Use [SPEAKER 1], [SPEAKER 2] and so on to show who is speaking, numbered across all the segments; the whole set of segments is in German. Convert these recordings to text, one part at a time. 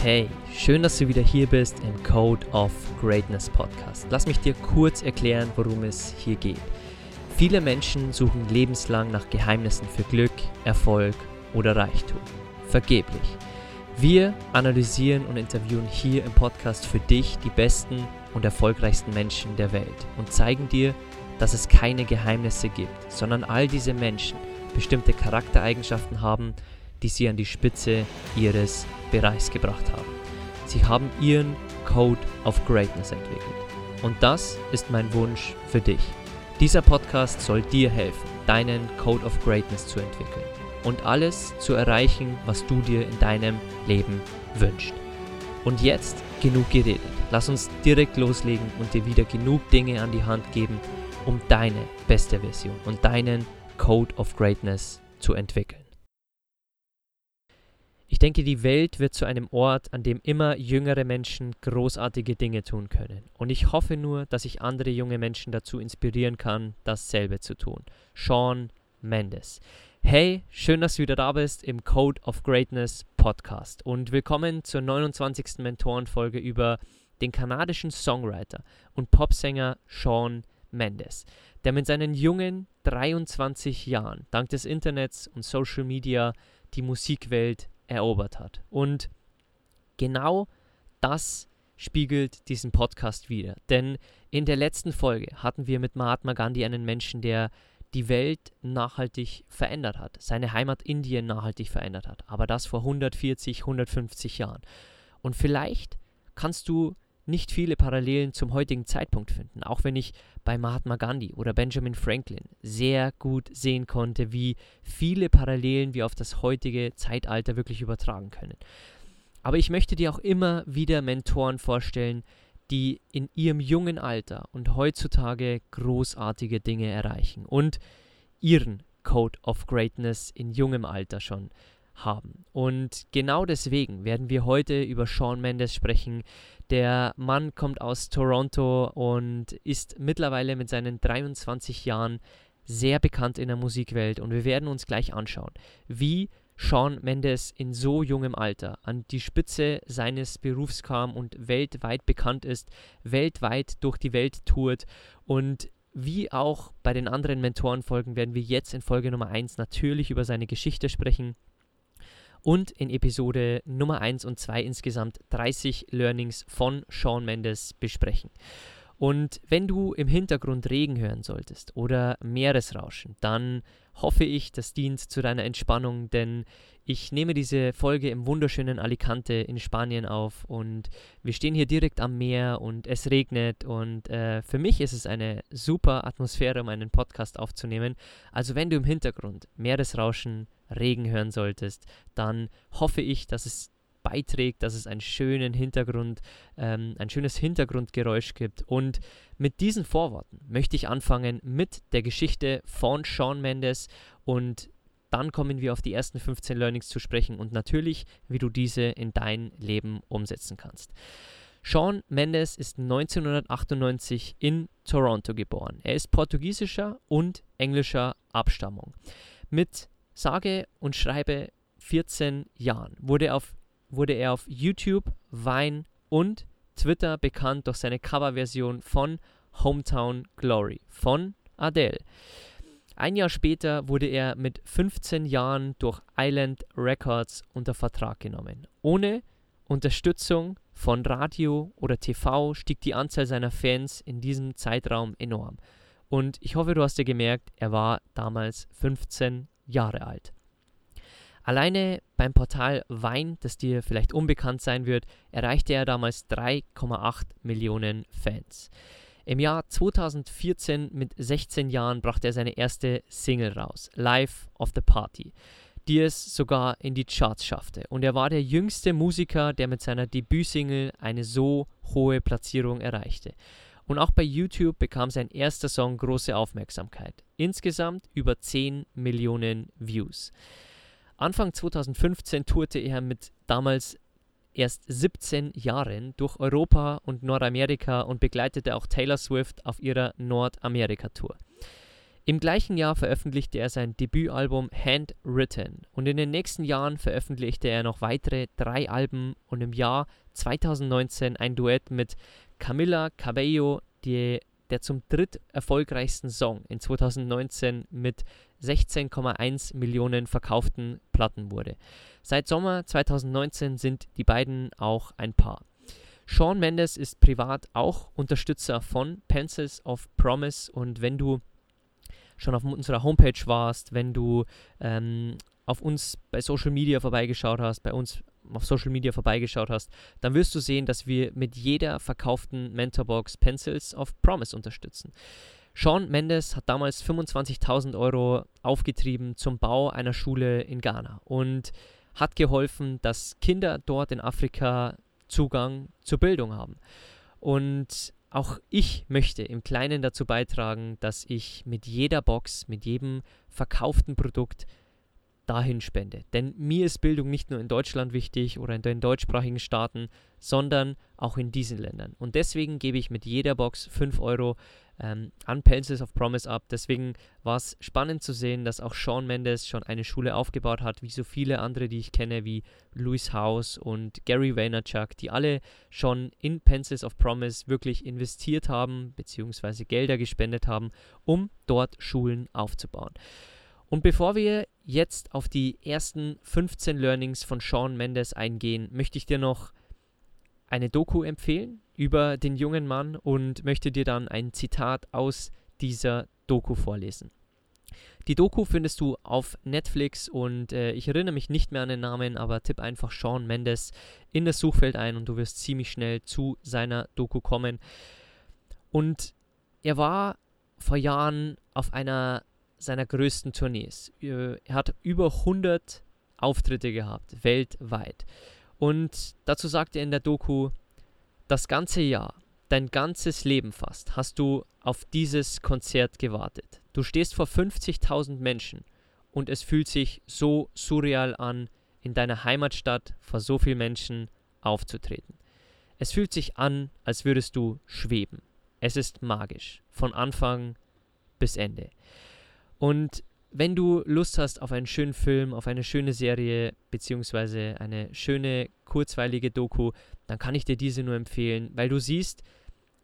[SPEAKER 1] Hey, schön, dass du wieder hier bist im Code of Greatness Podcast. Lass mich dir kurz erklären, worum es hier geht. Viele Menschen suchen lebenslang nach Geheimnissen für Glück, Erfolg oder Reichtum. Vergeblich. Wir analysieren und interviewen hier im Podcast für dich die besten und erfolgreichsten Menschen der Welt und zeigen dir, dass es keine Geheimnisse gibt, sondern all diese Menschen bestimmte Charaktereigenschaften haben, die sie an die Spitze ihres Bereichs gebracht haben. Sie haben ihren Code of Greatness entwickelt. Und das ist mein Wunsch für dich. Dieser Podcast soll dir helfen, deinen Code of Greatness zu entwickeln und alles zu erreichen, was du dir in deinem Leben wünschst. Und jetzt genug geredet. Lass uns direkt loslegen und dir wieder genug Dinge an die Hand geben, um deine beste Version und deinen Code of Greatness zu entwickeln. Ich denke, die Welt wird zu einem Ort, an dem immer jüngere Menschen großartige Dinge tun können. Und ich hoffe nur, dass ich andere junge Menschen dazu inspirieren kann, dasselbe zu tun. Sean Mendes. Hey, schön, dass du wieder da bist im Code of Greatness Podcast und willkommen zur 29. Mentorenfolge über den kanadischen Songwriter und Popsänger Sean Mendes, der mit seinen jungen 23 Jahren dank des Internets und Social Media die Musikwelt erobert hat. Und genau das spiegelt diesen Podcast wieder. Denn in der letzten Folge hatten wir mit Mahatma Gandhi einen Menschen, der die Welt nachhaltig verändert hat, seine Heimat Indien nachhaltig verändert hat, aber das vor 140, 150 Jahren. Und vielleicht kannst du nicht viele Parallelen zum heutigen Zeitpunkt finden, auch wenn ich bei Mahatma Gandhi oder Benjamin Franklin sehr gut sehen konnte, wie viele Parallelen wir auf das heutige Zeitalter wirklich übertragen können. Aber ich möchte dir auch immer wieder Mentoren vorstellen, die in ihrem jungen Alter und heutzutage großartige Dinge erreichen und ihren Code of Greatness in jungem Alter schon haben. Und genau deswegen werden wir heute über Sean Mendes sprechen, der Mann kommt aus Toronto und ist mittlerweile mit seinen 23 Jahren sehr bekannt in der Musikwelt. Und wir werden uns gleich anschauen, wie Sean Mendes in so jungem Alter an die Spitze seines Berufs kam und weltweit bekannt ist, weltweit durch die Welt tourt. Und wie auch bei den anderen Mentorenfolgen werden wir jetzt in Folge Nummer 1 natürlich über seine Geschichte sprechen, und in Episode Nummer 1 und 2 insgesamt 30 Learnings von Sean Mendes besprechen. Und wenn du im Hintergrund Regen hören solltest oder Meeresrauschen, dann hoffe ich, das dient zu deiner Entspannung, denn ich nehme diese Folge im wunderschönen Alicante in Spanien auf und wir stehen hier direkt am Meer und es regnet und äh, für mich ist es eine super Atmosphäre, um einen Podcast aufzunehmen. Also wenn du im Hintergrund Meeresrauschen, Regen hören solltest, dann hoffe ich, dass es beiträgt, dass es einen schönen Hintergrund, ähm, ein schönes Hintergrundgeräusch gibt. Und mit diesen Vorworten möchte ich anfangen mit der Geschichte von Sean Mendes und dann kommen wir auf die ersten 15 Learnings zu sprechen und natürlich, wie du diese in dein Leben umsetzen kannst. Sean Mendes ist 1998 in Toronto geboren. Er ist portugiesischer und englischer Abstammung. Mit sage und schreibe 14 Jahren wurde, auf, wurde er auf YouTube, Vine und Twitter bekannt durch seine Coverversion von Hometown Glory von Adele. Ein Jahr später wurde er mit 15 Jahren durch Island Records unter Vertrag genommen. Ohne Unterstützung von Radio oder TV stieg die Anzahl seiner Fans in diesem Zeitraum enorm. Und ich hoffe, du hast dir gemerkt, er war damals 15 Jahre alt. Alleine beim Portal Wein, das dir vielleicht unbekannt sein wird, erreichte er damals 3,8 Millionen Fans. Im Jahr 2014 mit 16 Jahren brachte er seine erste Single raus, Life of the Party, die es sogar in die Charts schaffte. Und er war der jüngste Musiker, der mit seiner Debütsingle eine so hohe Platzierung erreichte. Und auch bei YouTube bekam sein erster Song große Aufmerksamkeit. Insgesamt über 10 Millionen Views. Anfang 2015 tourte er mit damals erst 17 Jahren durch Europa und Nordamerika und begleitete auch Taylor Swift auf ihrer Nordamerika-Tour. Im gleichen Jahr veröffentlichte er sein Debütalbum Handwritten und in den nächsten Jahren veröffentlichte er noch weitere drei Alben und im Jahr 2019 ein Duett mit Camila Cabello, die, der zum dritt erfolgreichsten Song in 2019 mit 16,1 Millionen verkauften Platten wurde. Seit Sommer 2019 sind die beiden auch ein Paar. Sean Mendes ist privat auch Unterstützer von Pencils of Promise und wenn du schon auf unserer Homepage warst, wenn du ähm, auf uns bei Social Media vorbeigeschaut hast, bei uns auf Social Media vorbeigeschaut hast, dann wirst du sehen, dass wir mit jeder verkauften Mentorbox Pencils of Promise unterstützen. Sean Mendes hat damals 25.000 Euro aufgetrieben zum Bau einer Schule in Ghana und hat geholfen, dass Kinder dort in Afrika Zugang zur Bildung haben. Und auch ich möchte im Kleinen dazu beitragen, dass ich mit jeder Box, mit jedem verkauften Produkt dahin spende. Denn mir ist Bildung nicht nur in Deutschland wichtig oder in den deutschsprachigen Staaten, sondern auch in diesen Ländern. Und deswegen gebe ich mit jeder Box 5 Euro ähm, an Pencils of Promise ab. Deswegen war es spannend zu sehen, dass auch Sean Mendes schon eine Schule aufgebaut hat, wie so viele andere, die ich kenne, wie Louis House und Gary Vaynerchuk, die alle schon in Pencils of Promise wirklich investiert haben, beziehungsweise Gelder gespendet haben, um dort Schulen aufzubauen. Und bevor wir jetzt auf die ersten 15 Learnings von Sean Mendes eingehen, möchte ich dir noch eine Doku empfehlen über den jungen Mann und möchte dir dann ein Zitat aus dieser Doku vorlesen. Die Doku findest du auf Netflix und äh, ich erinnere mich nicht mehr an den Namen, aber tipp einfach Sean Mendes in das Suchfeld ein und du wirst ziemlich schnell zu seiner Doku kommen. Und er war vor Jahren auf einer seiner größten Tournees. Äh, er hat über 100 Auftritte gehabt, weltweit. Und dazu sagt er in der Doku, das ganze Jahr, dein ganzes Leben fast, hast du auf dieses Konzert gewartet. Du stehst vor 50.000 Menschen und es fühlt sich so surreal an, in deiner Heimatstadt vor so vielen Menschen aufzutreten. Es fühlt sich an, als würdest du schweben. Es ist magisch, von Anfang bis Ende. Und wenn du Lust hast auf einen schönen Film, auf eine schöne Serie, beziehungsweise eine schöne, kurzweilige Doku, dann kann ich dir diese nur empfehlen, weil du siehst,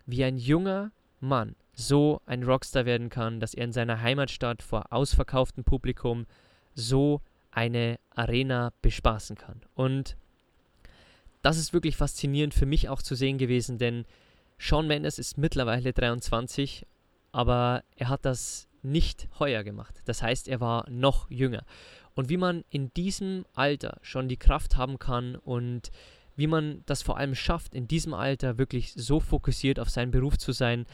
[SPEAKER 1] wie ein junger Mann so ein Rockstar werden kann, dass er in seiner Heimatstadt vor ausverkauftem Publikum so eine Arena bespaßen kann. Und das ist wirklich faszinierend für mich auch zu sehen gewesen, denn Sean Mendes ist mittlerweile 23, aber er hat das nicht heuer gemacht. Das heißt, er war noch jünger. Und wie man in diesem Alter schon die Kraft haben kann und wie man das vor allem schafft, in diesem Alter wirklich so fokussiert auf seinen Beruf zu sein,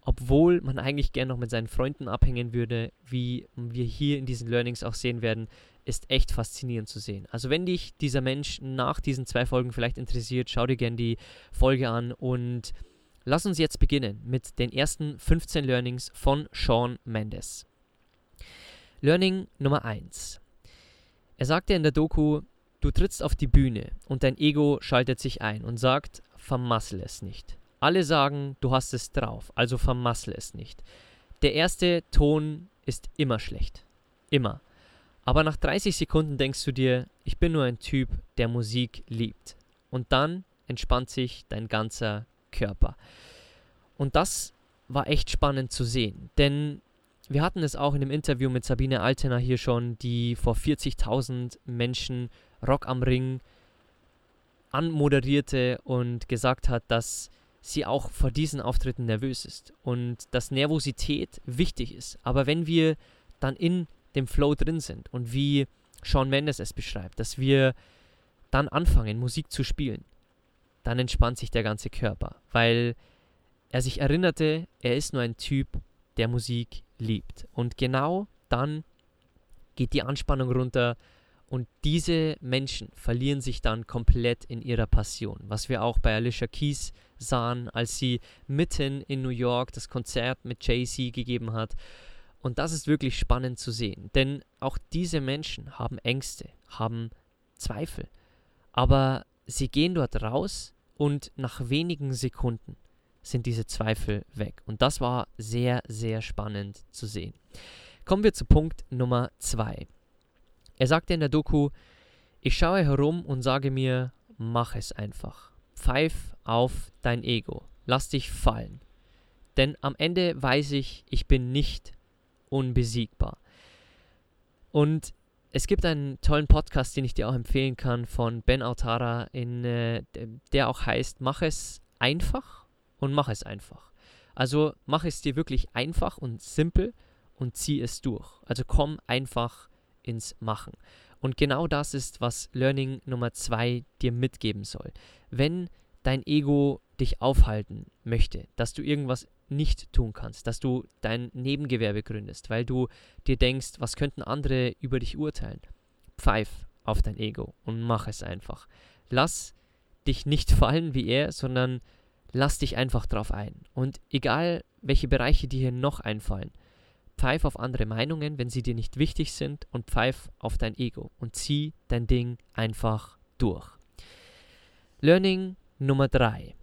[SPEAKER 1] obwohl man eigentlich gern noch mit seinen Freunden abhängen würde, wie wir hier in diesen Learnings auch sehen werden, ist echt faszinierend zu sehen. Also wenn dich dieser Mensch nach diesen zwei Folgen vielleicht interessiert, schau dir gerne die Folge an und Lass uns jetzt beginnen mit den ersten 15 Learnings von Sean Mendes. Learning Nummer 1. Er sagte in der Doku, du trittst auf die Bühne und dein Ego schaltet sich ein und sagt, vermassel es nicht. Alle sagen, du hast es drauf, also vermassel es nicht. Der erste Ton ist immer schlecht. Immer. Aber nach 30 Sekunden denkst du dir, ich bin nur ein Typ, der Musik liebt. Und dann entspannt sich dein ganzer Körper. Und das war echt spannend zu sehen, denn wir hatten es auch in dem Interview mit Sabine Altener hier schon, die vor 40.000 Menschen Rock am Ring anmoderierte und gesagt hat, dass sie auch vor diesen Auftritten nervös ist und dass Nervosität wichtig ist. Aber wenn wir dann in dem Flow drin sind und wie Sean Mendes es beschreibt, dass wir dann anfangen, Musik zu spielen, dann entspannt sich der ganze Körper, weil er sich erinnerte, er ist nur ein Typ, der Musik liebt. Und genau dann geht die Anspannung runter und diese Menschen verlieren sich dann komplett in ihrer Passion, was wir auch bei Alicia Keys sahen, als sie mitten in New York das Konzert mit Jay-Z gegeben hat. Und das ist wirklich spannend zu sehen, denn auch diese Menschen haben Ängste, haben Zweifel, aber sie gehen dort raus und nach wenigen Sekunden sind diese Zweifel weg. Und das war sehr, sehr spannend zu sehen. Kommen wir zu Punkt Nummer zwei. Er sagte in der Doku, ich schaue herum und sage mir, mach es einfach. Pfeif auf dein Ego. Lass dich fallen. Denn am Ende weiß ich, ich bin nicht unbesiegbar. Und es gibt einen tollen Podcast, den ich dir auch empfehlen kann von Ben Autara, in, äh, der auch heißt, mach es einfach und mach es einfach. Also mach es dir wirklich einfach und simpel und zieh es durch. Also komm einfach ins Machen. Und genau das ist, was Learning Nummer zwei dir mitgeben soll. Wenn dein Ego dich aufhalten möchte, dass du irgendwas nicht tun kannst, dass du dein Nebengewerbe gründest, weil du dir denkst, was könnten andere über dich urteilen. Pfeif auf dein Ego und mach es einfach. Lass dich nicht fallen wie er, sondern lass dich einfach drauf ein. Und egal, welche Bereiche dir hier noch einfallen, pfeif auf andere Meinungen, wenn sie dir nicht wichtig sind und pfeif auf dein Ego und zieh dein Ding einfach durch. Learning Nummer 3.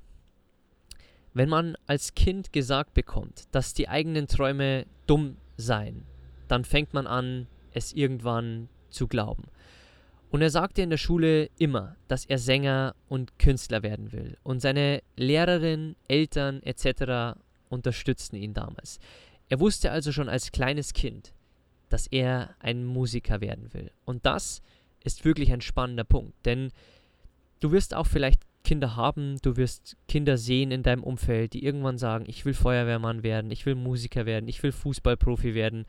[SPEAKER 1] Wenn man als Kind gesagt bekommt, dass die eigenen Träume dumm seien, dann fängt man an, es irgendwann zu glauben. Und er sagte in der Schule immer, dass er Sänger und Künstler werden will. Und seine Lehrerin, Eltern etc. unterstützten ihn damals. Er wusste also schon als kleines Kind, dass er ein Musiker werden will. Und das ist wirklich ein spannender Punkt, denn du wirst auch vielleicht Kinder haben, du wirst Kinder sehen in deinem Umfeld, die irgendwann sagen, ich will Feuerwehrmann werden, ich will Musiker werden, ich will Fußballprofi werden.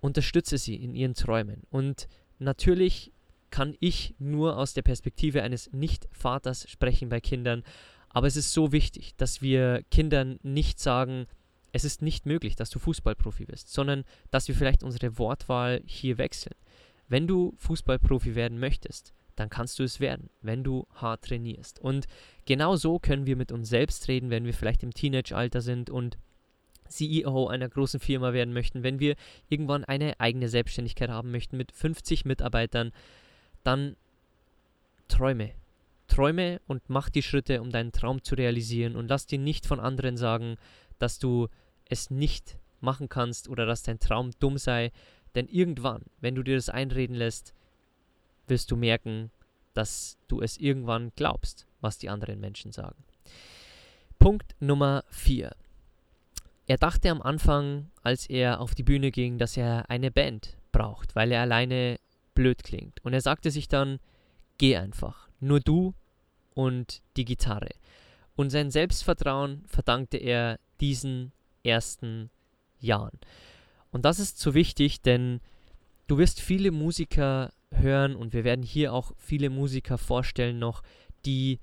[SPEAKER 1] Unterstütze sie in ihren Träumen. Und natürlich kann ich nur aus der Perspektive eines Nicht-Vaters sprechen bei Kindern, aber es ist so wichtig, dass wir Kindern nicht sagen, es ist nicht möglich, dass du Fußballprofi bist, sondern dass wir vielleicht unsere Wortwahl hier wechseln. Wenn du Fußballprofi werden möchtest, dann kannst du es werden, wenn du hart trainierst. Und genau so können wir mit uns selbst reden, wenn wir vielleicht im Teenage-Alter sind und CEO einer großen Firma werden möchten, wenn wir irgendwann eine eigene Selbstständigkeit haben möchten mit 50 Mitarbeitern, dann träume. Träume und mach die Schritte, um deinen Traum zu realisieren und lass dir nicht von anderen sagen, dass du es nicht machen kannst oder dass dein Traum dumm sei. Denn irgendwann, wenn du dir das einreden lässt, wirst du merken, dass du es irgendwann glaubst, was die anderen Menschen sagen. Punkt Nummer 4. Er dachte am Anfang, als er auf die Bühne ging, dass er eine Band braucht, weil er alleine blöd klingt. Und er sagte sich dann, geh einfach, nur du und die Gitarre. Und sein Selbstvertrauen verdankte er diesen ersten Jahren. Und das ist so wichtig, denn du wirst viele Musiker hören und wir werden hier auch viele Musiker vorstellen noch, die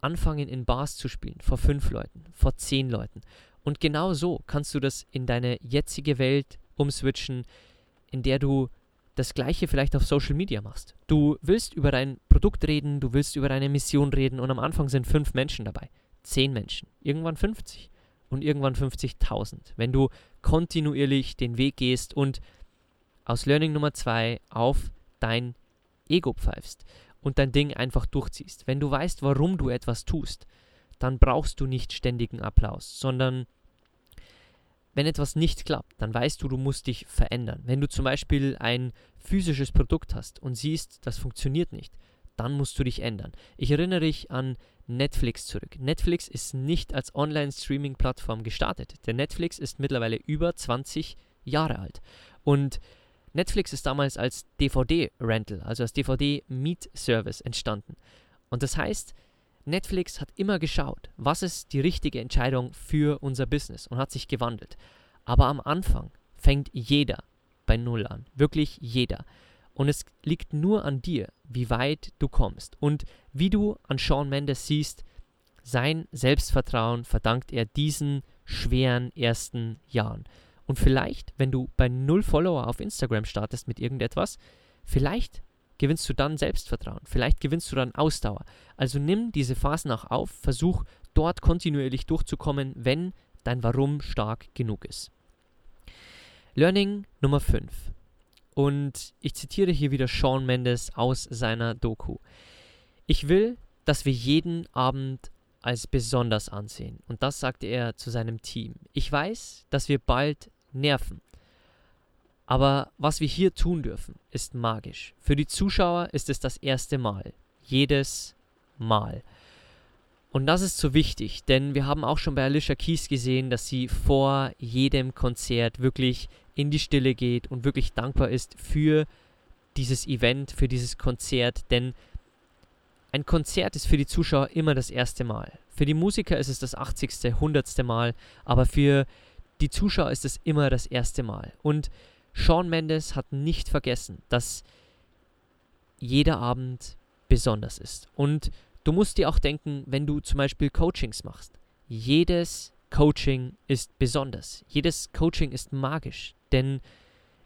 [SPEAKER 1] anfangen in Bars zu spielen, vor fünf Leuten, vor zehn Leuten. Und genau so kannst du das in deine jetzige Welt umswitchen, in der du das gleiche vielleicht auf Social Media machst. Du willst über dein Produkt reden, du willst über deine Mission reden und am Anfang sind fünf Menschen dabei, zehn Menschen, irgendwann 50 und irgendwann 50.000. Wenn du kontinuierlich den Weg gehst und aus Learning Nummer zwei auf dein Ego pfeifst und dein Ding einfach durchziehst. Wenn du weißt, warum du etwas tust, dann brauchst du nicht ständigen Applaus, sondern wenn etwas nicht klappt, dann weißt du, du musst dich verändern. Wenn du zum Beispiel ein physisches Produkt hast und siehst, das funktioniert nicht, dann musst du dich ändern. Ich erinnere dich an Netflix zurück. Netflix ist nicht als Online-Streaming-Plattform gestartet. Der Netflix ist mittlerweile über 20 Jahre alt. Und Netflix ist damals als DVD-Rental, also als DVD-Meet-Service entstanden. Und das heißt, Netflix hat immer geschaut, was ist die richtige Entscheidung für unser Business und hat sich gewandelt. Aber am Anfang fängt jeder bei Null an, wirklich jeder. Und es liegt nur an dir, wie weit du kommst. Und wie du an Sean Mendes siehst, sein Selbstvertrauen verdankt er diesen schweren ersten Jahren. Und vielleicht, wenn du bei null Follower auf Instagram startest mit irgendetwas, vielleicht gewinnst du dann Selbstvertrauen, vielleicht gewinnst du dann Ausdauer. Also nimm diese Phasen auch auf, versuch dort kontinuierlich durchzukommen, wenn dein Warum stark genug ist. Learning Nummer 5. Und ich zitiere hier wieder Sean Mendes aus seiner Doku. Ich will, dass wir jeden Abend als besonders ansehen. Und das sagte er zu seinem Team. Ich weiß, dass wir bald nerven. Aber was wir hier tun dürfen, ist magisch. Für die Zuschauer ist es das erste Mal. Jedes Mal. Und das ist so wichtig, denn wir haben auch schon bei Alicia Keys gesehen, dass sie vor jedem Konzert wirklich in die Stille geht und wirklich dankbar ist für dieses Event, für dieses Konzert, denn ein Konzert ist für die Zuschauer immer das erste Mal. Für die Musiker ist es das 80., 100. Mal, aber für die Zuschauer ist es immer das erste Mal. Und Sean Mendes hat nicht vergessen, dass jeder Abend besonders ist. Und du musst dir auch denken, wenn du zum Beispiel Coachings machst, jedes Coaching ist besonders. Jedes Coaching ist magisch, denn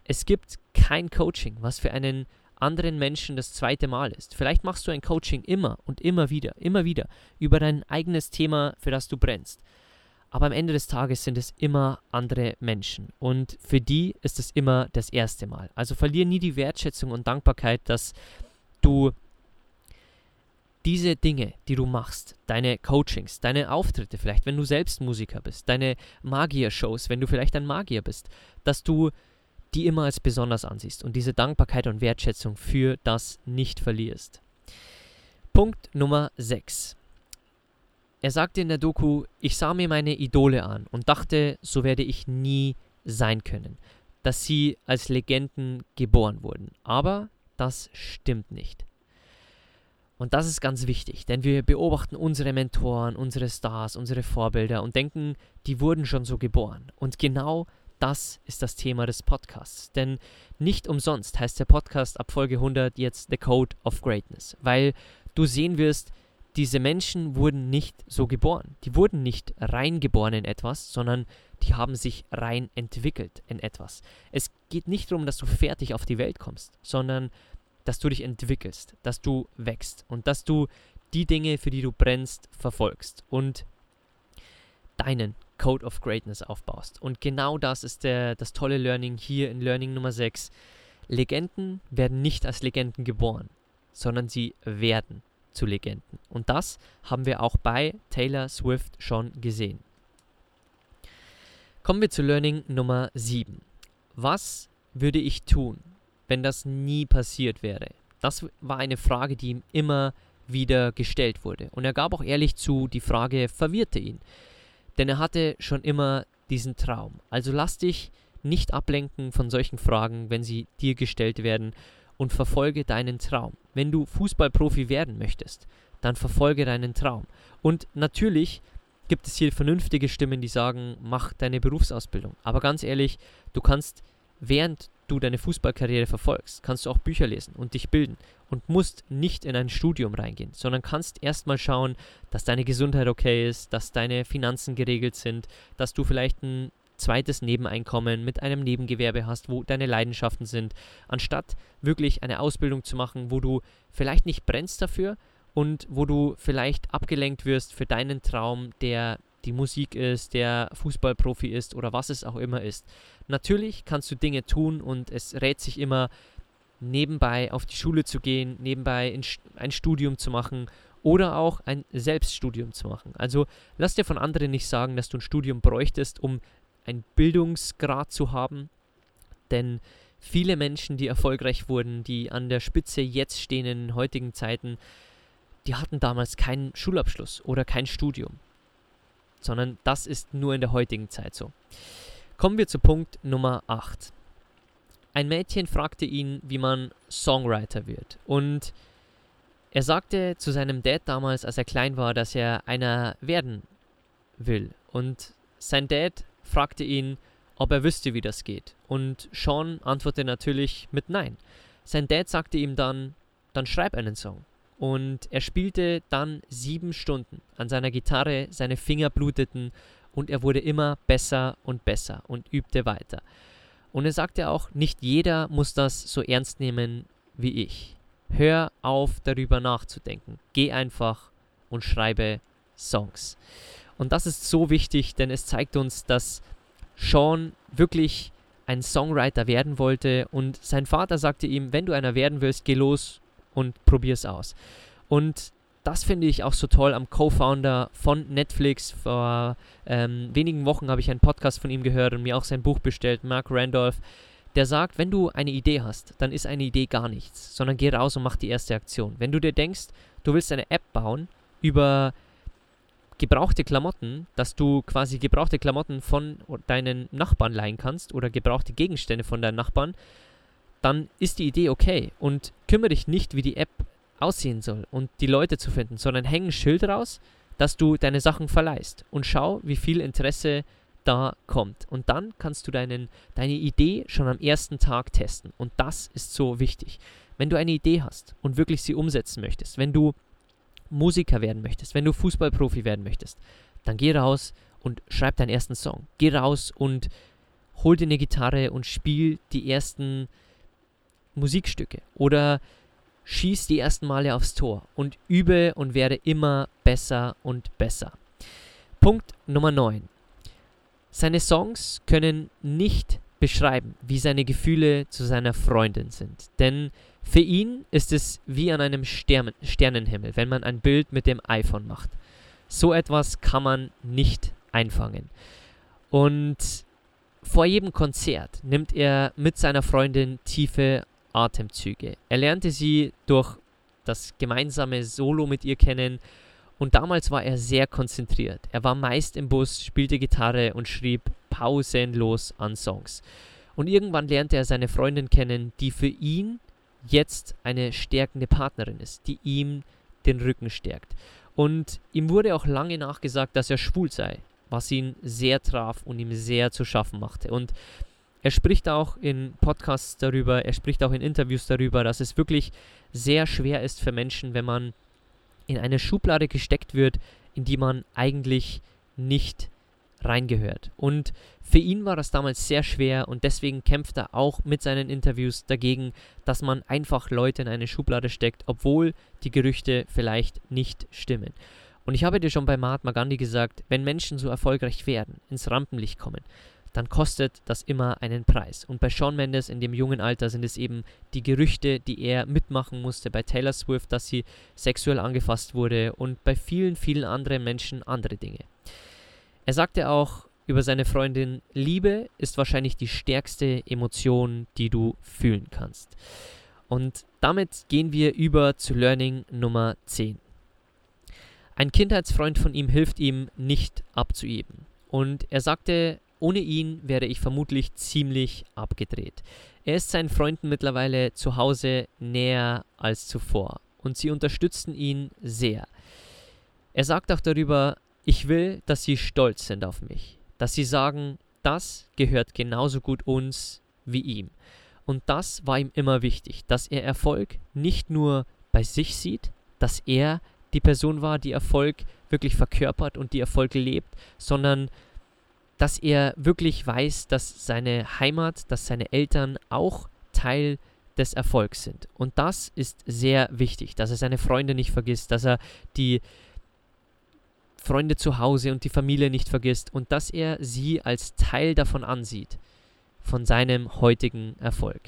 [SPEAKER 1] es gibt kein Coaching, was für einen anderen Menschen das zweite Mal ist. Vielleicht machst du ein Coaching immer und immer wieder, immer wieder über dein eigenes Thema, für das du brennst. Aber am Ende des Tages sind es immer andere Menschen und für die ist es immer das erste Mal. Also verliere nie die Wertschätzung und Dankbarkeit, dass du diese Dinge, die du machst, deine Coachings, deine Auftritte vielleicht, wenn du selbst Musiker bist, deine Magier-Shows, wenn du vielleicht ein Magier bist, dass du die immer als besonders ansiehst und diese Dankbarkeit und Wertschätzung für das nicht verlierst. Punkt Nummer 6. Er sagte in der Doku, ich sah mir meine Idole an und dachte, so werde ich nie sein können, dass sie als Legenden geboren wurden. Aber das stimmt nicht. Und das ist ganz wichtig, denn wir beobachten unsere Mentoren, unsere Stars, unsere Vorbilder und denken, die wurden schon so geboren. Und genau das ist das Thema des Podcasts. Denn nicht umsonst heißt der Podcast ab Folge 100 jetzt The Code of Greatness, weil du sehen wirst, diese Menschen wurden nicht so geboren. Die wurden nicht reingeboren in etwas, sondern die haben sich rein entwickelt in etwas. Es geht nicht darum, dass du fertig auf die Welt kommst, sondern dass du dich entwickelst, dass du wächst und dass du die Dinge, für die du brennst, verfolgst und deinen Code of Greatness aufbaust. Und genau das ist der, das tolle Learning hier in Learning Nummer 6. Legenden werden nicht als Legenden geboren, sondern sie werden zu Legenden. Und das haben wir auch bei Taylor Swift schon gesehen. Kommen wir zu Learning Nummer 7. Was würde ich tun, wenn das nie passiert wäre? Das war eine Frage, die ihm immer wieder gestellt wurde. Und er gab auch ehrlich zu, die Frage verwirrte ihn denn er hatte schon immer diesen Traum. Also lass dich nicht ablenken von solchen Fragen, wenn sie dir gestellt werden und verfolge deinen Traum. Wenn du Fußballprofi werden möchtest, dann verfolge deinen Traum. Und natürlich gibt es hier vernünftige Stimmen, die sagen, mach deine Berufsausbildung. Aber ganz ehrlich, du kannst, während du deine Fußballkarriere verfolgst, kannst du auch Bücher lesen und dich bilden und musst nicht in ein Studium reingehen, sondern kannst erstmal schauen, dass deine Gesundheit okay ist, dass deine Finanzen geregelt sind, dass du vielleicht ein zweites Nebeneinkommen mit einem Nebengewerbe hast, wo deine Leidenschaften sind, anstatt wirklich eine Ausbildung zu machen, wo du vielleicht nicht brennst dafür und wo du vielleicht abgelenkt wirst für deinen Traum, der die Musik ist, der Fußballprofi ist oder was es auch immer ist. Natürlich kannst du Dinge tun und es rät sich immer, nebenbei auf die Schule zu gehen, nebenbei ein Studium zu machen oder auch ein Selbststudium zu machen. Also lass dir von anderen nicht sagen, dass du ein Studium bräuchtest, um einen Bildungsgrad zu haben, denn viele Menschen, die erfolgreich wurden, die an der Spitze jetzt stehen in heutigen Zeiten, die hatten damals keinen Schulabschluss oder kein Studium, sondern das ist nur in der heutigen Zeit so. Kommen wir zu Punkt Nummer 8. Ein Mädchen fragte ihn, wie man Songwriter wird. Und er sagte zu seinem Dad damals, als er klein war, dass er einer werden will. Und sein Dad fragte ihn, ob er wüsste, wie das geht. Und Sean antwortete natürlich mit Nein. Sein Dad sagte ihm dann, dann schreib einen Song. Und er spielte dann sieben Stunden an seiner Gitarre, seine Finger bluteten und er wurde immer besser und besser und übte weiter. Und er sagte auch, nicht jeder muss das so ernst nehmen wie ich. Hör auf darüber nachzudenken. Geh einfach und schreibe Songs. Und das ist so wichtig, denn es zeigt uns, dass Sean wirklich ein Songwriter werden wollte und sein Vater sagte ihm, wenn du einer werden willst, geh los und probier's aus. Und das finde ich auch so toll am Co-Founder von Netflix. Vor ähm, wenigen Wochen habe ich einen Podcast von ihm gehört und mir auch sein Buch bestellt, Mark Randolph. Der sagt, wenn du eine Idee hast, dann ist eine Idee gar nichts, sondern geh raus und mach die erste Aktion. Wenn du dir denkst, du willst eine App bauen über gebrauchte Klamotten, dass du quasi gebrauchte Klamotten von deinen Nachbarn leihen kannst oder gebrauchte Gegenstände von deinen Nachbarn, dann ist die Idee okay und kümmere dich nicht, wie die App aussehen soll und die Leute zu finden, sondern häng ein Schild raus, dass du deine Sachen verleihst und schau, wie viel Interesse da kommt. Und dann kannst du deinen, deine Idee schon am ersten Tag testen. Und das ist so wichtig. Wenn du eine Idee hast und wirklich sie umsetzen möchtest, wenn du Musiker werden möchtest, wenn du Fußballprofi werden möchtest, dann geh raus und schreib deinen ersten Song. Geh raus und hol dir eine Gitarre und spiel die ersten Musikstücke. Oder schieß die ersten Male aufs Tor und übe und werde immer besser und besser. Punkt Nummer 9. Seine Songs können nicht beschreiben, wie seine Gefühle zu seiner Freundin sind. Denn für ihn ist es wie an einem Stern Sternenhimmel, wenn man ein Bild mit dem iPhone macht. So etwas kann man nicht einfangen. Und vor jedem Konzert nimmt er mit seiner Freundin tiefe Atemzüge. Er lernte sie durch das gemeinsame Solo mit ihr kennen und damals war er sehr konzentriert. Er war meist im Bus, spielte Gitarre und schrieb pausenlos an Songs. Und irgendwann lernte er seine Freundin kennen, die für ihn jetzt eine stärkende Partnerin ist, die ihm den Rücken stärkt. Und ihm wurde auch lange nachgesagt, dass er schwul sei, was ihn sehr traf und ihm sehr zu schaffen machte. Und er spricht auch in Podcasts darüber, er spricht auch in Interviews darüber, dass es wirklich sehr schwer ist für Menschen, wenn man in eine Schublade gesteckt wird, in die man eigentlich nicht reingehört. Und für ihn war das damals sehr schwer und deswegen kämpft er auch mit seinen Interviews dagegen, dass man einfach Leute in eine Schublade steckt, obwohl die Gerüchte vielleicht nicht stimmen. Und ich habe dir schon bei Mahatma Gandhi gesagt, wenn Menschen so erfolgreich werden, ins Rampenlicht kommen, dann kostet das immer einen Preis. Und bei Shawn Mendes in dem jungen Alter sind es eben die Gerüchte, die er mitmachen musste, bei Taylor Swift, dass sie sexuell angefasst wurde und bei vielen, vielen anderen Menschen andere Dinge. Er sagte auch über seine Freundin, Liebe ist wahrscheinlich die stärkste Emotion, die du fühlen kannst. Und damit gehen wir über zu Learning Nummer 10. Ein Kindheitsfreund von ihm hilft ihm nicht abzueben. Und er sagte, ohne ihn wäre ich vermutlich ziemlich abgedreht. Er ist seinen Freunden mittlerweile zu Hause näher als zuvor und sie unterstützten ihn sehr. Er sagt auch darüber, ich will, dass sie stolz sind auf mich, dass sie sagen, das gehört genauso gut uns wie ihm. Und das war ihm immer wichtig, dass er Erfolg nicht nur bei sich sieht, dass er die Person war, die Erfolg wirklich verkörpert und die Erfolg lebt, sondern dass er wirklich weiß, dass seine Heimat, dass seine Eltern auch Teil des Erfolgs sind. Und das ist sehr wichtig, dass er seine Freunde nicht vergisst, dass er die Freunde zu Hause und die Familie nicht vergisst und dass er sie als Teil davon ansieht, von seinem heutigen Erfolg.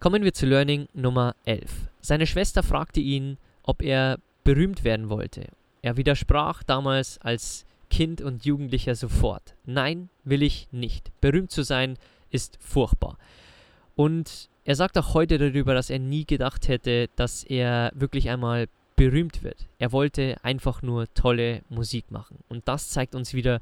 [SPEAKER 1] Kommen wir zu Learning Nummer 11. Seine Schwester fragte ihn, ob er berühmt werden wollte. Er widersprach damals als Kind und Jugendlicher sofort. Nein, will ich nicht. Berühmt zu sein ist furchtbar. Und er sagt auch heute darüber, dass er nie gedacht hätte, dass er wirklich einmal berühmt wird. Er wollte einfach nur tolle Musik machen. Und das zeigt uns wieder,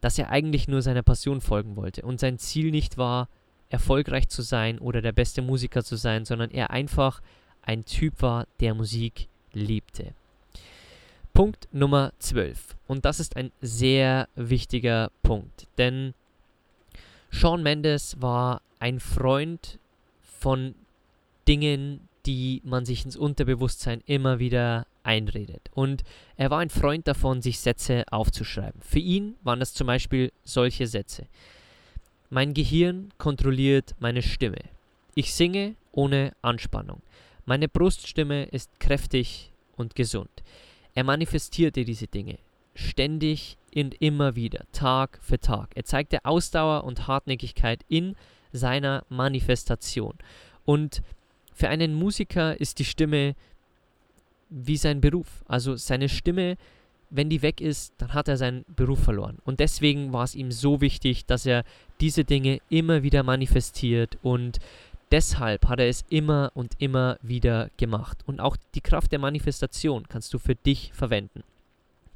[SPEAKER 1] dass er eigentlich nur seiner Passion folgen wollte und sein Ziel nicht war, erfolgreich zu sein oder der beste Musiker zu sein, sondern er einfach ein Typ war, der Musik liebte. Punkt Nummer 12. Und das ist ein sehr wichtiger Punkt, denn Sean Mendes war ein Freund von Dingen, die man sich ins Unterbewusstsein immer wieder einredet. Und er war ein Freund davon, sich Sätze aufzuschreiben. Für ihn waren das zum Beispiel solche Sätze. Mein Gehirn kontrolliert meine Stimme. Ich singe ohne Anspannung. Meine Bruststimme ist kräftig und gesund. Er manifestierte diese Dinge ständig und immer wieder, Tag für Tag. Er zeigte Ausdauer und Hartnäckigkeit in seiner Manifestation. Und für einen Musiker ist die Stimme wie sein Beruf. Also seine Stimme, wenn die weg ist, dann hat er seinen Beruf verloren. Und deswegen war es ihm so wichtig, dass er diese Dinge immer wieder manifestiert und deshalb hat er es immer und immer wieder gemacht. Und auch die Kraft der Manifestation kannst du für dich verwenden.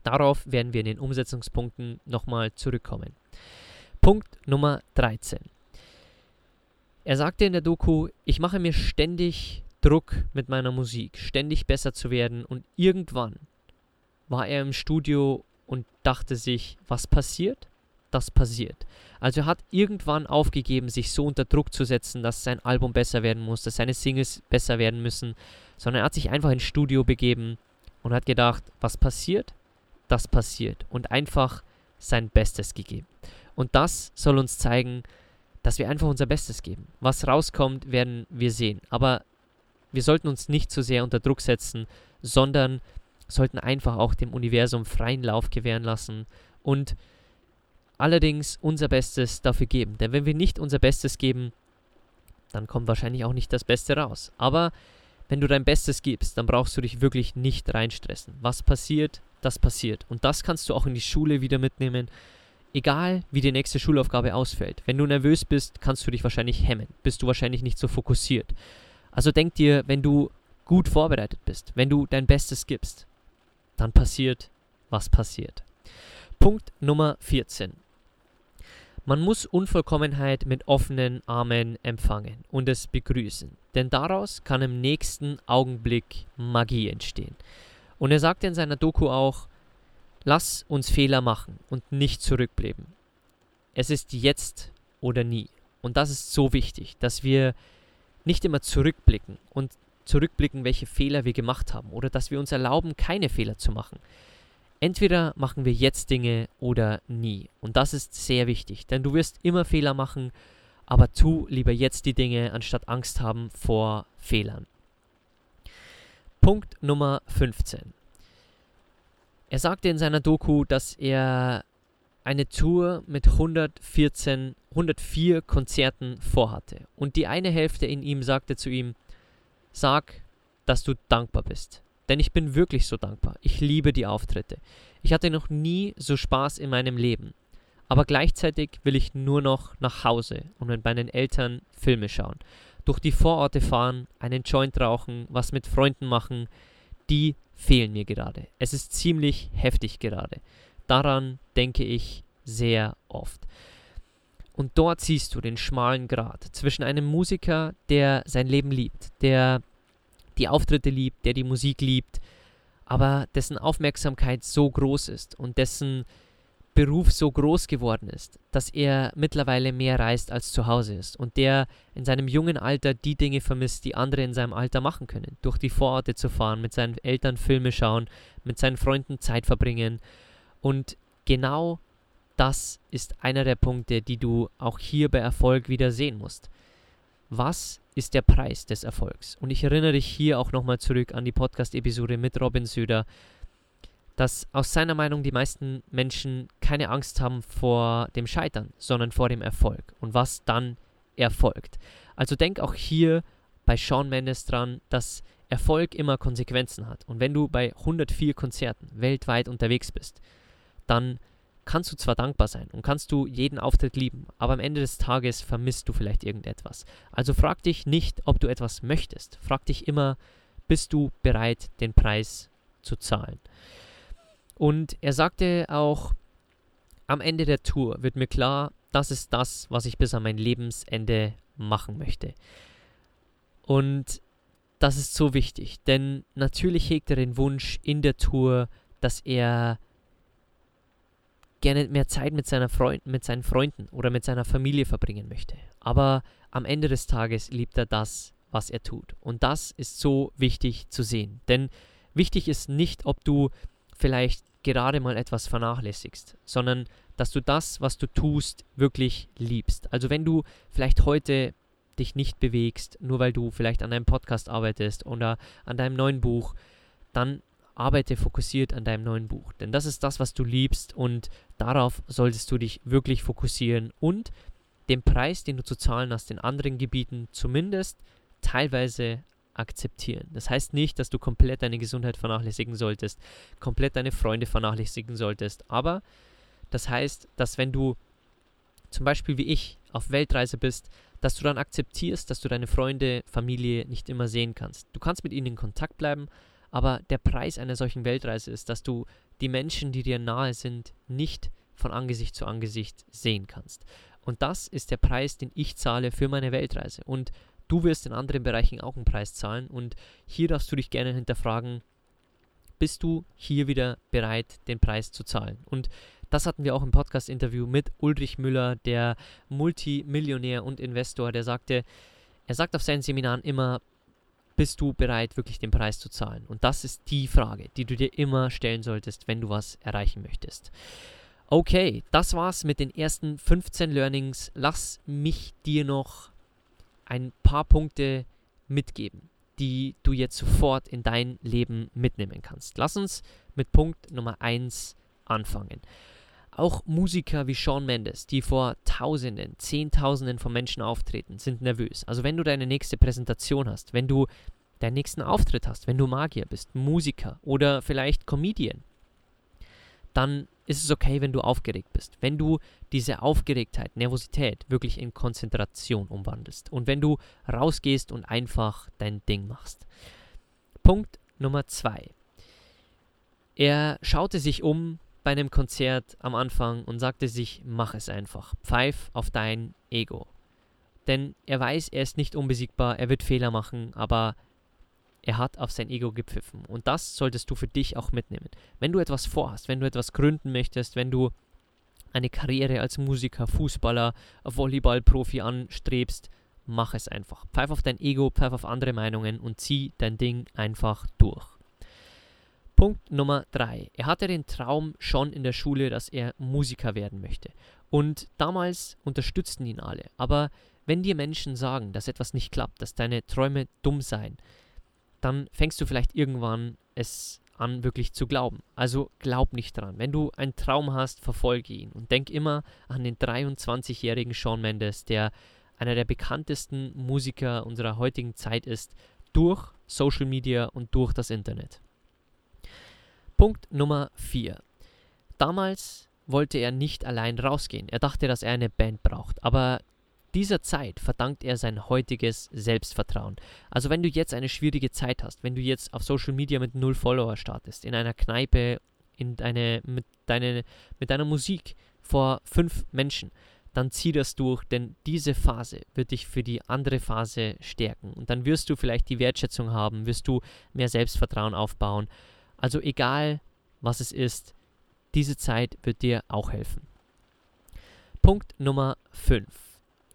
[SPEAKER 1] Darauf werden wir in den Umsetzungspunkten nochmal zurückkommen. Punkt Nummer 13. Er sagte in der Doku, ich mache mir ständig Druck mit meiner Musik, ständig besser zu werden und irgendwann war er im Studio und dachte sich, was passiert? Das passiert. Also er hat irgendwann aufgegeben, sich so unter Druck zu setzen, dass sein Album besser werden muss, dass seine Singles besser werden müssen, sondern er hat sich einfach ins Studio begeben und hat gedacht, was passiert? Das passiert und einfach sein Bestes gegeben. Und das soll uns zeigen, dass wir einfach unser Bestes geben. Was rauskommt, werden wir sehen. Aber wir sollten uns nicht zu sehr unter Druck setzen, sondern sollten einfach auch dem Universum freien Lauf gewähren lassen und allerdings unser Bestes dafür geben. Denn wenn wir nicht unser Bestes geben, dann kommt wahrscheinlich auch nicht das Beste raus. Aber wenn du dein Bestes gibst, dann brauchst du dich wirklich nicht reinstressen. Was passiert, das passiert. Und das kannst du auch in die Schule wieder mitnehmen egal wie die nächste Schulaufgabe ausfällt, wenn du nervös bist, kannst du dich wahrscheinlich hemmen, bist du wahrscheinlich nicht so fokussiert. Also denk dir, wenn du gut vorbereitet bist, wenn du dein Bestes gibst, dann passiert, was passiert. Punkt Nummer 14. Man muss Unvollkommenheit mit offenen Armen empfangen und es begrüßen, denn daraus kann im nächsten Augenblick Magie entstehen. Und er sagte in seiner Doku auch, Lass uns Fehler machen und nicht zurückbleiben. Es ist jetzt oder nie. Und das ist so wichtig, dass wir nicht immer zurückblicken und zurückblicken, welche Fehler wir gemacht haben oder dass wir uns erlauben, keine Fehler zu machen. Entweder machen wir jetzt Dinge oder nie. Und das ist sehr wichtig, denn du wirst immer Fehler machen, aber tu lieber jetzt die Dinge, anstatt Angst haben vor Fehlern. Punkt Nummer 15. Er sagte in seiner Doku, dass er eine Tour mit 114, 104 Konzerten vorhatte. Und die eine Hälfte in ihm sagte zu ihm, sag, dass du dankbar bist. Denn ich bin wirklich so dankbar. Ich liebe die Auftritte. Ich hatte noch nie so Spaß in meinem Leben. Aber gleichzeitig will ich nur noch nach Hause und mit meinen Eltern Filme schauen. Durch die Vororte fahren, einen Joint rauchen, was mit Freunden machen, die fehlen mir gerade. Es ist ziemlich heftig gerade. Daran denke ich sehr oft. Und dort siehst du den schmalen Grat zwischen einem Musiker, der sein Leben liebt, der die Auftritte liebt, der die Musik liebt, aber dessen Aufmerksamkeit so groß ist und dessen Beruf so groß geworden ist, dass er mittlerweile mehr reist als zu Hause ist und der in seinem jungen Alter die Dinge vermisst, die andere in seinem Alter machen können. Durch die Vororte zu fahren, mit seinen Eltern Filme schauen, mit seinen Freunden Zeit verbringen. Und genau das ist einer der Punkte, die du auch hier bei Erfolg wieder sehen musst. Was ist der Preis des Erfolgs? Und ich erinnere dich hier auch nochmal zurück an die Podcast-Episode mit Robin Söder, dass aus seiner Meinung die meisten Menschen keine Angst haben vor dem Scheitern, sondern vor dem Erfolg und was dann erfolgt. Also denk auch hier bei Sean Mendes dran, dass Erfolg immer Konsequenzen hat. Und wenn du bei 104 Konzerten weltweit unterwegs bist, dann kannst du zwar dankbar sein und kannst du jeden Auftritt lieben, aber am Ende des Tages vermisst du vielleicht irgendetwas. Also frag dich nicht, ob du etwas möchtest. Frag dich immer, bist du bereit, den Preis zu zahlen? Und er sagte auch, am Ende der Tour wird mir klar, das ist das, was ich bis an mein Lebensende machen möchte. Und das ist so wichtig, denn natürlich hegt er den Wunsch in der Tour, dass er gerne mehr Zeit mit, seiner Freund, mit seinen Freunden oder mit seiner Familie verbringen möchte. Aber am Ende des Tages liebt er das, was er tut. Und das ist so wichtig zu sehen. Denn wichtig ist nicht, ob du vielleicht gerade mal etwas vernachlässigst, sondern dass du das, was du tust, wirklich liebst. Also wenn du vielleicht heute dich nicht bewegst, nur weil du vielleicht an deinem Podcast arbeitest oder an deinem neuen Buch, dann arbeite fokussiert an deinem neuen Buch. Denn das ist das, was du liebst und darauf solltest du dich wirklich fokussieren und den Preis, den du zu zahlen hast in anderen Gebieten, zumindest teilweise akzeptieren. Das heißt nicht, dass du komplett deine Gesundheit vernachlässigen solltest, komplett deine Freunde vernachlässigen solltest, aber das heißt, dass wenn du zum Beispiel wie ich auf Weltreise bist, dass du dann akzeptierst, dass du deine Freunde, Familie nicht immer sehen kannst. Du kannst mit ihnen in Kontakt bleiben, aber der Preis einer solchen Weltreise ist, dass du die Menschen, die dir nahe sind, nicht von Angesicht zu Angesicht sehen kannst. Und das ist der Preis, den ich zahle für meine Weltreise. Und du wirst in anderen Bereichen auch einen Preis zahlen. Und hier darfst du dich gerne hinterfragen, bist du hier wieder bereit, den Preis zu zahlen? Und das hatten wir auch im Podcast-Interview mit Ulrich Müller, der Multimillionär und Investor, der sagte, er sagt auf seinen Seminaren immer, bist du bereit, wirklich den Preis zu zahlen? Und das ist die Frage, die du dir immer stellen solltest, wenn du was erreichen möchtest. Okay, das war's mit den ersten 15 Learnings. Lass mich dir noch ein paar Punkte mitgeben, die du jetzt sofort in dein Leben mitnehmen kannst. Lass uns mit Punkt Nummer 1 anfangen. Auch Musiker wie Sean Mendes, die vor Tausenden, Zehntausenden von Menschen auftreten, sind nervös. Also wenn du deine nächste Präsentation hast, wenn du deinen nächsten Auftritt hast, wenn du Magier bist, Musiker oder vielleicht Comedian, dann ist es okay, wenn du aufgeregt bist. Wenn du diese Aufgeregtheit, Nervosität wirklich in Konzentration umwandelst und wenn du rausgehst und einfach dein Ding machst. Punkt Nummer zwei. Er schaute sich um bei einem Konzert am Anfang und sagte sich, mach es einfach. Pfeif auf dein Ego. Denn er weiß, er ist nicht unbesiegbar, er wird Fehler machen, aber er hat auf sein Ego gepfiffen. Und das solltest du für dich auch mitnehmen. Wenn du etwas vorhast, wenn du etwas gründen möchtest, wenn du eine Karriere als Musiker, Fußballer, Volleyballprofi anstrebst, mach es einfach. Pfeif auf dein Ego, pfeif auf andere Meinungen und zieh dein Ding einfach durch. Punkt Nummer 3. Er hatte den Traum schon in der Schule, dass er Musiker werden möchte. Und damals unterstützten ihn alle. Aber wenn dir Menschen sagen, dass etwas nicht klappt, dass deine Träume dumm seien, dann fängst du vielleicht irgendwann es an, wirklich zu glauben. Also glaub nicht dran. Wenn du einen Traum hast, verfolge ihn. Und denk immer an den 23-jährigen Sean Mendes, der einer der bekanntesten Musiker unserer heutigen Zeit ist, durch Social Media und durch das Internet. Punkt Nummer 4. Damals wollte er nicht allein rausgehen. Er dachte, dass er eine Band braucht. Aber dieser Zeit verdankt er sein heutiges Selbstvertrauen. Also wenn du jetzt eine schwierige Zeit hast, wenn du jetzt auf Social Media mit null Follower startest, in einer Kneipe, in deine, mit, deine, mit deiner Musik vor fünf Menschen, dann zieh das durch, denn diese Phase wird dich für die andere Phase stärken. Und dann wirst du vielleicht die Wertschätzung haben, wirst du mehr Selbstvertrauen aufbauen also egal, was es ist, diese Zeit wird dir auch helfen. Punkt Nummer 5.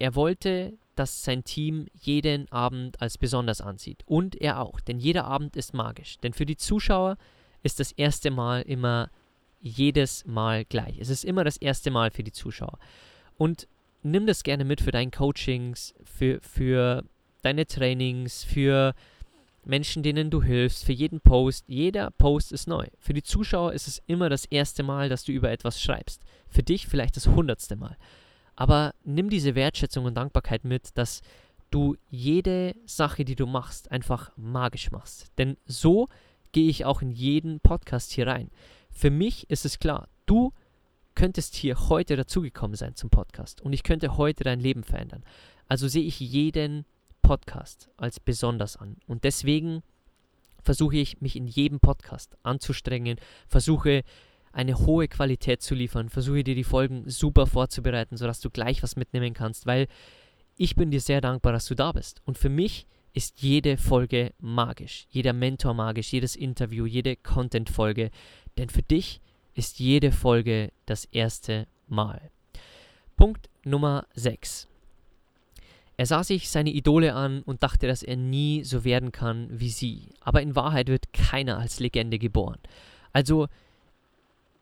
[SPEAKER 1] Er wollte, dass sein Team jeden Abend als besonders ansieht. Und er auch, denn jeder Abend ist magisch. Denn für die Zuschauer ist das erste Mal immer jedes Mal gleich. Es ist immer das erste Mal für die Zuschauer. Und nimm das gerne mit für deine Coachings, für, für deine Trainings, für Menschen, denen du hilfst, für jeden Post. Jeder Post ist neu. Für die Zuschauer ist es immer das erste Mal, dass du über etwas schreibst. Für dich vielleicht das hundertste Mal. Aber nimm diese Wertschätzung und Dankbarkeit mit, dass du jede Sache, die du machst, einfach magisch machst. Denn so gehe ich auch in jeden Podcast hier rein. Für mich ist es klar, du könntest hier heute dazugekommen sein zum Podcast und ich könnte heute dein Leben verändern. Also sehe ich jeden Podcast als besonders an. Und deswegen versuche ich, mich in jedem Podcast anzustrengen, versuche eine hohe Qualität zu liefern, versuche dir die Folgen super vorzubereiten, sodass du gleich was mitnehmen kannst, weil ich bin dir sehr dankbar, dass du da bist. Und für mich ist jede Folge magisch, jeder Mentor magisch, jedes Interview, jede Content-Folge, denn für dich ist jede Folge das erste Mal. Punkt Nummer 6. Er sah sich seine Idole an und dachte, dass er nie so werden kann wie sie. Aber in Wahrheit wird keiner als Legende geboren. Also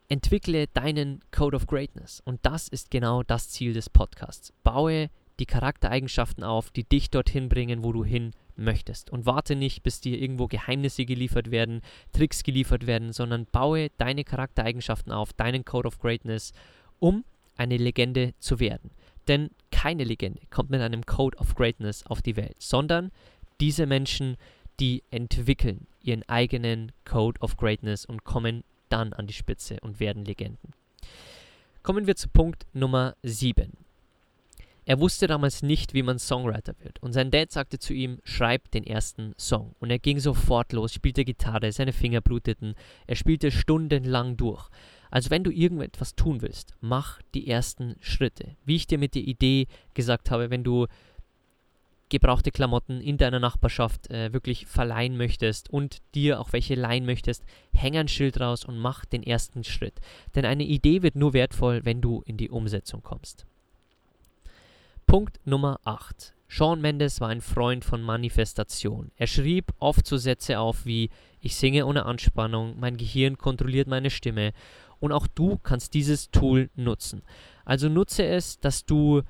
[SPEAKER 1] entwickle deinen Code of Greatness. Und das ist genau das Ziel des Podcasts. Baue die Charaktereigenschaften auf, die dich dorthin bringen, wo du hin möchtest. Und warte nicht, bis dir irgendwo Geheimnisse geliefert werden, Tricks geliefert werden, sondern baue deine Charaktereigenschaften auf, deinen Code of Greatness, um eine Legende zu werden. Denn keine Legende kommt mit einem Code of Greatness auf die Welt, sondern diese Menschen, die entwickeln ihren eigenen Code of Greatness und kommen dann an die Spitze und werden Legenden. Kommen wir zu Punkt Nummer 7. Er wusste damals nicht, wie man Songwriter wird. Und sein Dad sagte zu ihm, schreib den ersten Song. Und er ging sofort los, spielte Gitarre, seine Finger bluteten. Er spielte stundenlang durch. Also wenn du irgendetwas tun willst, mach die ersten Schritte. Wie ich dir mit der Idee gesagt habe, wenn du gebrauchte Klamotten in deiner Nachbarschaft äh, wirklich verleihen möchtest und dir auch welche leihen möchtest, häng ein Schild raus und mach den ersten Schritt. Denn eine Idee wird nur wertvoll, wenn du in die Umsetzung kommst. Punkt Nummer 8. Sean Mendes war ein Freund von Manifestation. Er schrieb oft so Sätze auf wie Ich singe ohne Anspannung, mein Gehirn kontrolliert meine Stimme und auch du kannst dieses Tool nutzen. Also nutze es, dass du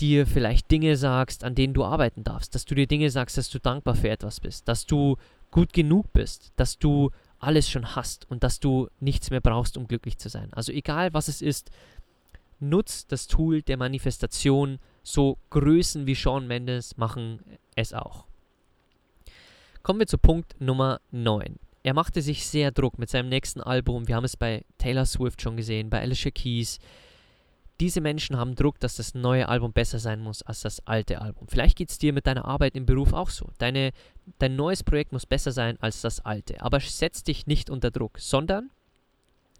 [SPEAKER 1] dir vielleicht Dinge sagst, an denen du arbeiten darfst, dass du dir Dinge sagst, dass du dankbar für etwas bist, dass du gut genug bist, dass du alles schon hast und dass du nichts mehr brauchst, um glücklich zu sein. Also egal was es ist, nutzt das Tool der Manifestation. So Größen wie Sean Mendes machen es auch. Kommen wir zu Punkt Nummer 9. Er machte sich sehr Druck mit seinem nächsten Album. Wir haben es bei Taylor Swift schon gesehen, bei Alicia Keys. Diese Menschen haben Druck, dass das neue Album besser sein muss als das alte Album. Vielleicht geht es dir mit deiner Arbeit im Beruf auch so. Deine, dein neues Projekt muss besser sein als das alte. Aber setz dich nicht unter Druck, sondern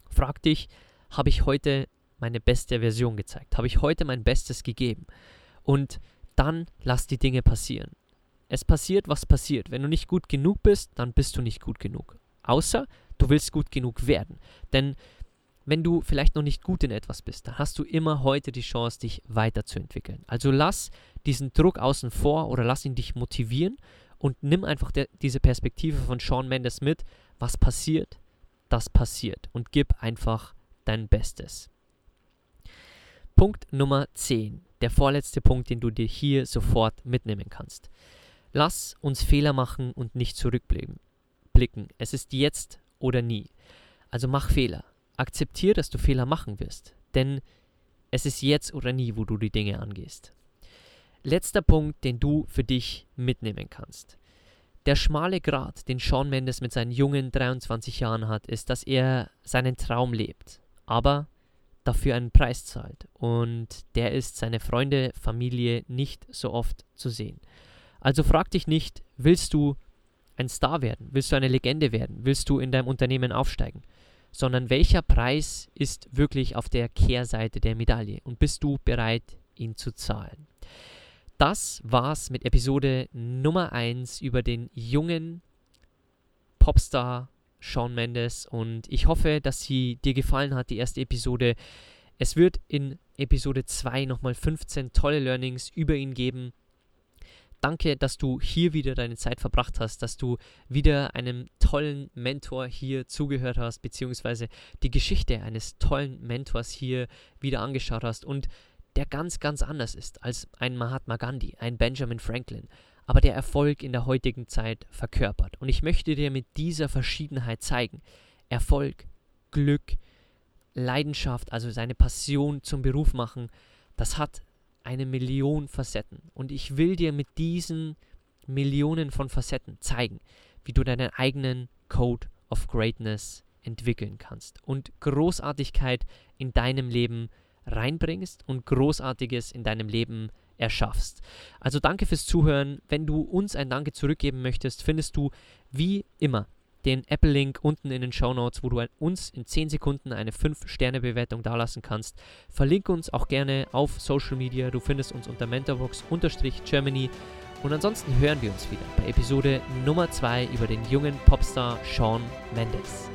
[SPEAKER 1] frag dich, habe ich heute meine beste Version gezeigt? Habe ich heute mein Bestes gegeben? Und dann lass die Dinge passieren. Es passiert, was passiert. Wenn du nicht gut genug bist, dann bist du nicht gut genug. Außer du willst gut genug werden. Denn wenn du vielleicht noch nicht gut in etwas bist, dann hast du immer heute die Chance, dich weiterzuentwickeln. Also lass diesen Druck außen vor oder lass ihn dich motivieren und nimm einfach der, diese Perspektive von Sean Mendes mit. Was passiert, das passiert. Und gib einfach dein Bestes. Punkt Nummer 10. Der vorletzte Punkt, den du dir hier sofort mitnehmen kannst. Lass uns Fehler machen und nicht zurückblicken. Es ist jetzt oder nie. Also mach Fehler. Akzeptiere, dass du Fehler machen wirst. Denn es ist jetzt oder nie, wo du die Dinge angehst. Letzter Punkt, den du für dich mitnehmen kannst. Der schmale Grat, den Sean Mendes mit seinen jungen 23 Jahren hat, ist, dass er seinen Traum lebt, aber dafür einen Preis zahlt. Und der ist seine Freunde, Familie nicht so oft zu sehen. Also frag dich nicht, willst du ein Star werden? Willst du eine Legende werden? Willst du in deinem Unternehmen aufsteigen? Sondern welcher Preis ist wirklich auf der Kehrseite der Medaille? Und bist du bereit, ihn zu zahlen? Das war's mit Episode Nummer 1 über den jungen Popstar Sean Mendes und ich hoffe, dass sie dir gefallen hat, die erste Episode. Es wird in Episode 2 nochmal 15 tolle Learnings über ihn geben. Danke, dass du hier wieder deine Zeit verbracht hast, dass du wieder einem tollen Mentor hier zugehört hast, beziehungsweise die Geschichte eines tollen Mentors hier wieder angeschaut hast und der ganz, ganz anders ist als ein Mahatma Gandhi, ein Benjamin Franklin, aber der Erfolg in der heutigen Zeit verkörpert. Und ich möchte dir mit dieser Verschiedenheit zeigen, Erfolg, Glück, Leidenschaft, also seine Passion zum Beruf machen, das hat eine Million Facetten. Und ich will dir mit diesen Millionen von Facetten zeigen, wie du deinen eigenen Code of Greatness entwickeln kannst und Großartigkeit in deinem Leben reinbringst und Großartiges in deinem Leben erschaffst. Also danke fürs Zuhören. Wenn du uns ein Danke zurückgeben möchtest, findest du wie immer den Apple-Link unten in den Show Notes, wo du uns in 10 Sekunden eine 5-Sterne-Bewertung dalassen kannst. Verlink uns auch gerne auf Social Media. Du findest uns unter Mentorbox-Germany. Und ansonsten hören wir uns wieder bei Episode Nummer 2 über den jungen Popstar Sean Mendes.